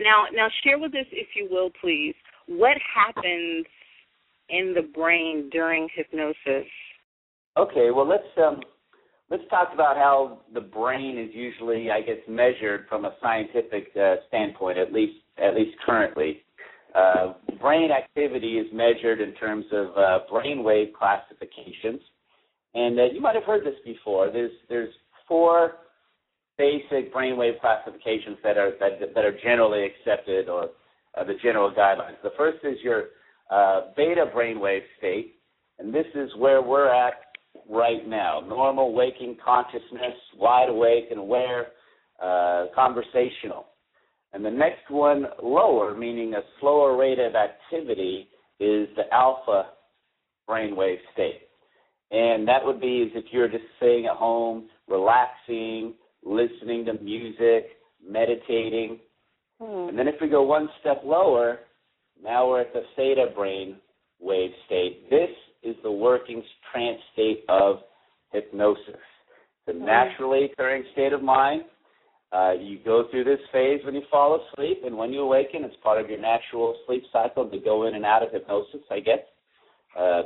Now, now share with us, if you will, please, what happens in the brain during hypnosis. Okay, well let's um, let's talk about how the brain is usually, I guess, measured from a scientific uh, standpoint, at least at least currently. Uh, brain activity is measured in terms of uh, brainwave classifications, and uh, you might have heard this before. There's there's four basic brainwave classifications that are that, that are generally accepted or uh, the general guidelines. The first is your uh, beta brainwave state, and this is where we're at right now. Normal waking consciousness, wide awake and aware, uh, conversational. And the next one lower, meaning a slower rate of activity, is the alpha brainwave state. And that would be as if you're just sitting at home, relaxing, listening to music, meditating. Hmm. And then if we go one step lower, now we're at the theta brain wave state. This is the working trance state of hypnosis. It's a hmm. naturally occurring state of mind. Uh, you go through this phase when you fall asleep, and when you awaken, it's part of your natural sleep cycle to go in and out of hypnosis, I guess. Uh,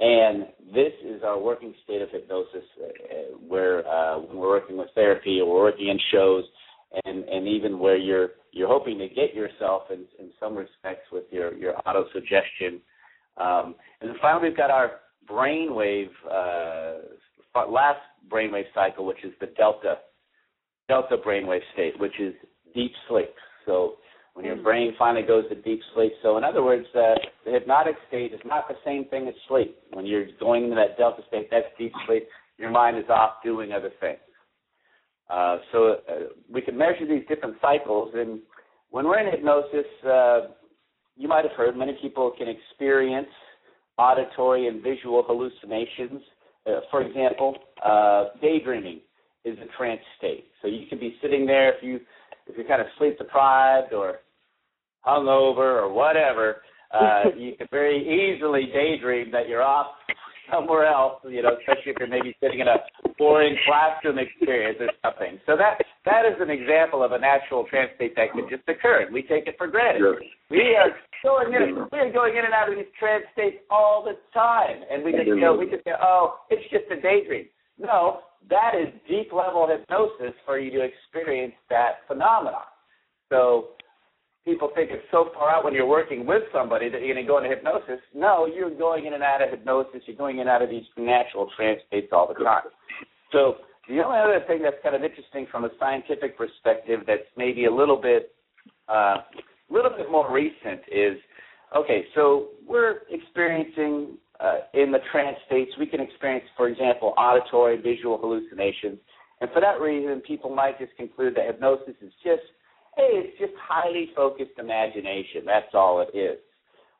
and this is our working state of hypnosis, uh, where uh, when we're working with therapy or we're working in shows, and and even where you're you're hoping to get yourself in in some respects with your your auto suggestion. Um, and then finally, we've got our brainwave uh, last brainwave cycle, which is the delta delta brainwave state, which is deep sleep. So when your brain finally goes to deep sleep. So in other words, uh, the hypnotic state is not the same thing as sleep. When you're going into that delta state, that's deep sleep. Your mind is off doing other things. Uh, so uh, we can measure these different cycles, and when we're in hypnosis, uh, you might have heard many people can experience auditory and visual hallucinations. Uh, for example, uh, daydreaming is a trance state. So you can be sitting there if you if you're kind of sleep deprived or hungover or whatever, uh, you can very easily daydream that you're off somewhere else, you know, especially if you're maybe sitting in a boring classroom experience or something. So that that is an example of a natural trance state that could just occur, and we take it for granted. Sure. We are going in, we are going in and out of these trance states all the time, and we just you know we just go, oh, it's just a daydream. No, that is deep level hypnosis for you to experience that phenomenon. So people think it's so far out when you're working with somebody that you're going to go into hypnosis. No, you're going in and out of hypnosis. You're going in and out of these natural trance states all the time. So the only other thing that's kind of interesting from a scientific perspective that's maybe a little bit uh, a little bit more recent is okay. So we're experiencing uh, in the trance states. We can experience, for example, auditory, visual hallucinations, and for that reason, people might just conclude that hypnosis is just hey, it's just highly focused imagination. That's all it is.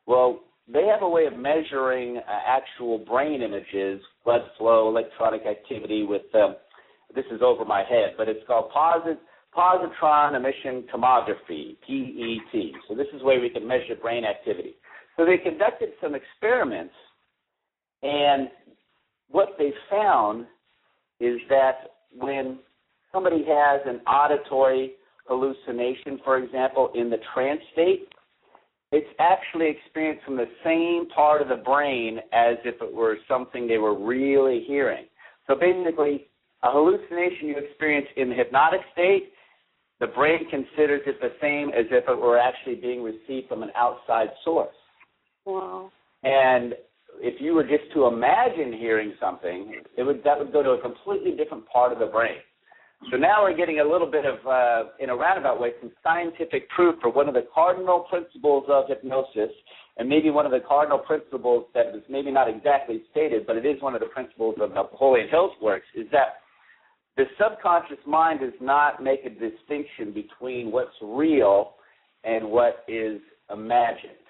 Well, they have a way of measuring uh, actual brain images, blood flow, electronic activity with, um, this is over my head, but it's called posit- positron emission tomography, PET. So this is where we can measure brain activity. So they conducted some experiments, and what they found is that when somebody has an auditory hallucination, for example, in the trance state, it's actually experienced from the same part of the brain as if it were something they were really hearing. So basically, a hallucination you experience in the hypnotic state, the brain considers it the same as if it were actually being received from an outside source. Wow. And if you were just to imagine hearing something, it would that would go to a completely different part of the brain. So now we're getting a little bit of, uh, in a roundabout way, some scientific proof for one of the cardinal principles of hypnosis, and maybe one of the cardinal principles that is maybe not exactly stated, but it is one of the principles of Napoleon Hill's works, is that the subconscious mind does not make a distinction between what's real and what is imagined.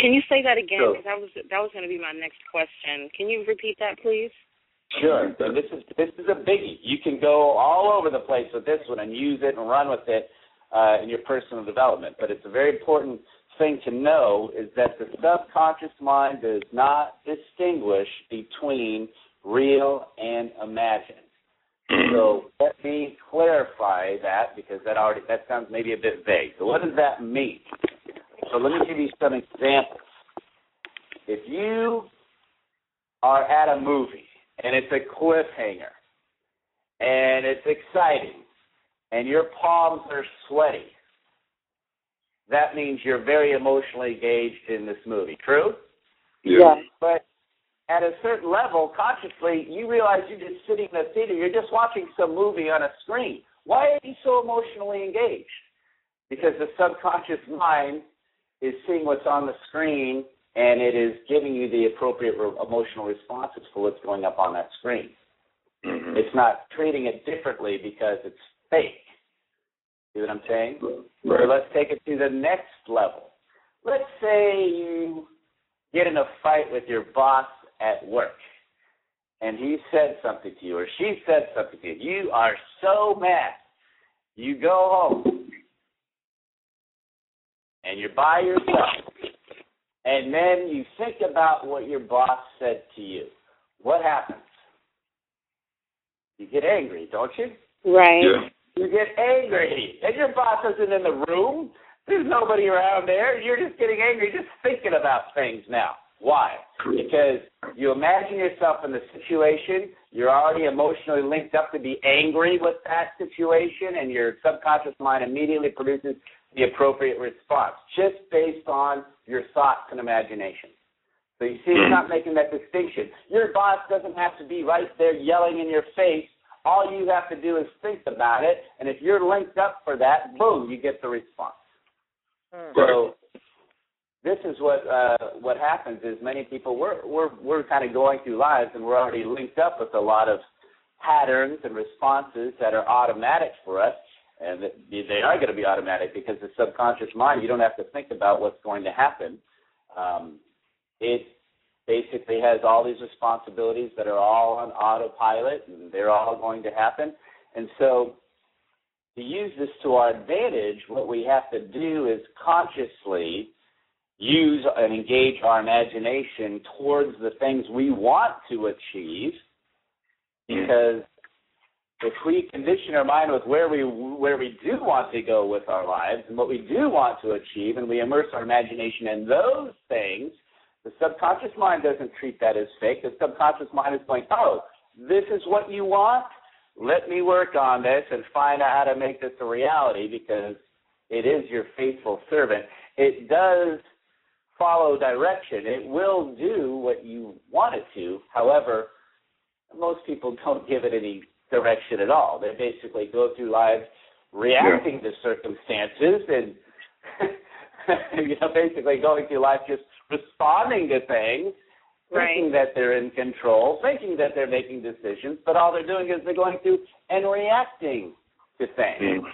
Can you say that again? So, that was that was going to be my next question. Can you repeat that, please? Sure. So this is this is a biggie. You can go all over the place with this one and use it and run with it uh, in your personal development. But it's a very important thing to know is that the subconscious mind does not distinguish between real and imagined. So let me clarify that because that already that sounds maybe a bit vague. So what does that mean? So let me give you some examples. If you are at a movie and it's a cliffhanger and it's exciting and your palms are sweaty, that means you're very emotionally engaged in this movie. True? Yeah. But at a certain level, consciously, you realize you're just sitting in a theater, you're just watching some movie on a screen. Why are you so emotionally engaged? Because the subconscious mind is seeing what's on the screen and it is giving you the appropriate re- emotional responses for what's going up on that screen. Mhm. It's not treating it differently because it's fake. See what I'm saying? So Right. let's take it to the next level. Let's say you get in a fight with your boss at work, and he said something to you, or she said something to you. You are so mad. You go home, and you're by yourself, and then you think about what your boss said to you. What happens? You get angry, don't you? Right. Yeah. You get angry, and your boss isn't in the room. There's nobody around there. You're just getting angry, just thinking about things now. Why? Because you imagine yourself in the situation. You're already emotionally linked up to be angry with that situation, and your subconscious mind immediately produces the appropriate response just based on your thoughts and imagination. So you see, it's not making that distinction. Your boss doesn't have to be right there yelling in your face. All you have to do is think about it, and if you're linked up for that, boom, you get the response. So this is what uh, what happens is many people we're we're we're kind of going through lives and we're already linked up with a lot of patterns and responses that are automatic for us, and they are going to be automatic because the subconscious mind you don't have to think about what's going to happen. Um, it basically has all these responsibilities that are all on autopilot and they're all going to happen. And so to use this to our advantage, what we have to do is consciously use and engage our imagination towards the things we want to achieve because if we condition our mind with where we where we do want to go with our lives and what we do want to achieve and we immerse our imagination in those things the subconscious mind doesn't treat that as fake. The subconscious mind is going, oh, this is what you want? Let me work on this and find out how to make this a reality because it is your faithful servant. It does follow direction. It will do what you want it to. However, most people don't give it any direction at all. They basically go through life reacting to circumstances and you know, basically going through life just responding to things, thinking Right. that they're in control, thinking that they're making decisions, but all they're doing is they're going through and reacting to things. Mhm.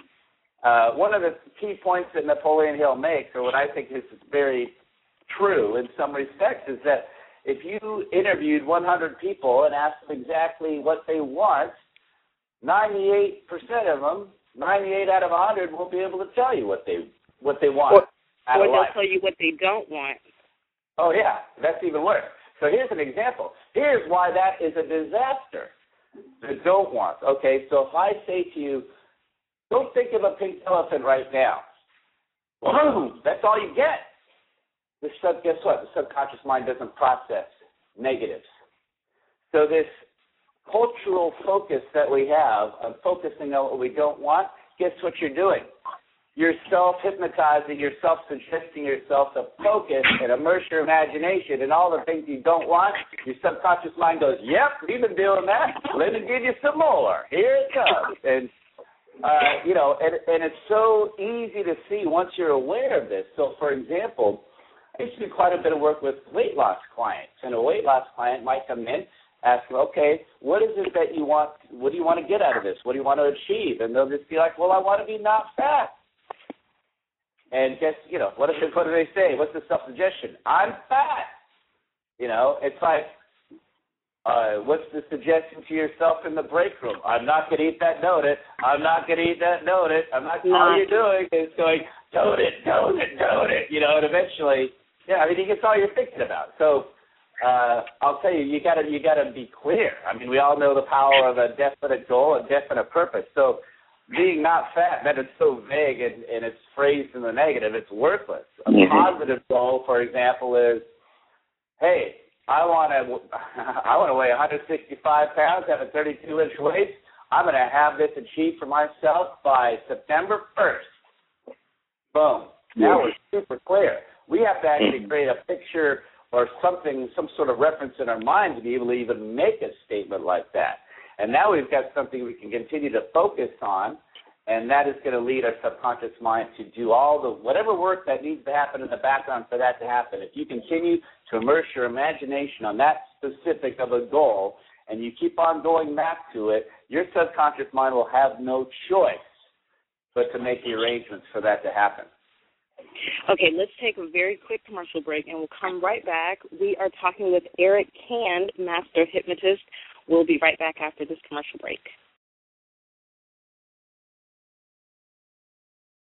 Uh, one of the key points that Napoleon Hill makes, or what I think is very true in some respects, is that if you interviewed 100 people and asked them exactly what they want, 98% of them, 98 out of 100, won't be able to tell you what they what they want Or- out Or of they'll life. tell you what they don't want. Oh yeah, that's even worse. So here's an example. Here's why that is a disaster. The don't want. Okay, so if I say to you, don't think of a pink elephant right now. Boom! That's all you get. The sub guess what? The subconscious mind doesn't process negatives. So this cultural focus that we have of focusing on what we don't want, guess what you're doing? You're self hypnotizing, you're self suggesting yourself to focus and immerse your imagination in all the things you don't want. Your subconscious mind goes, Yep, we've been doing that. Let me give you some more. Here it comes. And uh, you know, and and it's so easy to see once you're aware of this. So for example, I used to do quite a bit of work with weight loss clients, and a weight loss client might come in, ask them, okay, what is it that you want? What do you want to get out of this? What do you want to achieve? And they'll just be like, well, I want to be not fat. And guess, you know, what, is it, what do they say? What's the self-suggestion? I'm fat. You know, it's like, uh, what's the suggestion to yourself in the break room? I'm not going to eat that donut. I'm not going to eat that donut. I'm not. All you're doing is going donut, donut, donut. You know, and eventually, yeah, I mean, it's all you're thinking about. So uh, I'll tell you, you gotta you gotta be clear. I mean, we all know the power of a definite goal, a definite purpose. So, being not fat, that is so vague and, and it's phrased in the negative. It's worthless. A Mhm. positive goal, for example, is, hey, I want to I want to weigh 165 pounds, have a 32 inch waist. I'm going to have this achieved for myself by September 1st. Boom. Now we're super clear. We have to actually create a picture or something, some sort of reference in our mind to be able to even make a statement like that. And now we've got something we can continue to focus on, and that is going to lead our subconscious mind to do all the whatever work that needs to happen in the background for that to happen. If you continue to immerse your imagination on that specific of a goal, and you keep on going back to it, your subconscious mind will have no choice but to make the arrangements for that to happen. Okay, let's take a very quick commercial break and we'll come right back. We are talking with Erick Känd, master hypnotist. We'll be right back after this commercial break.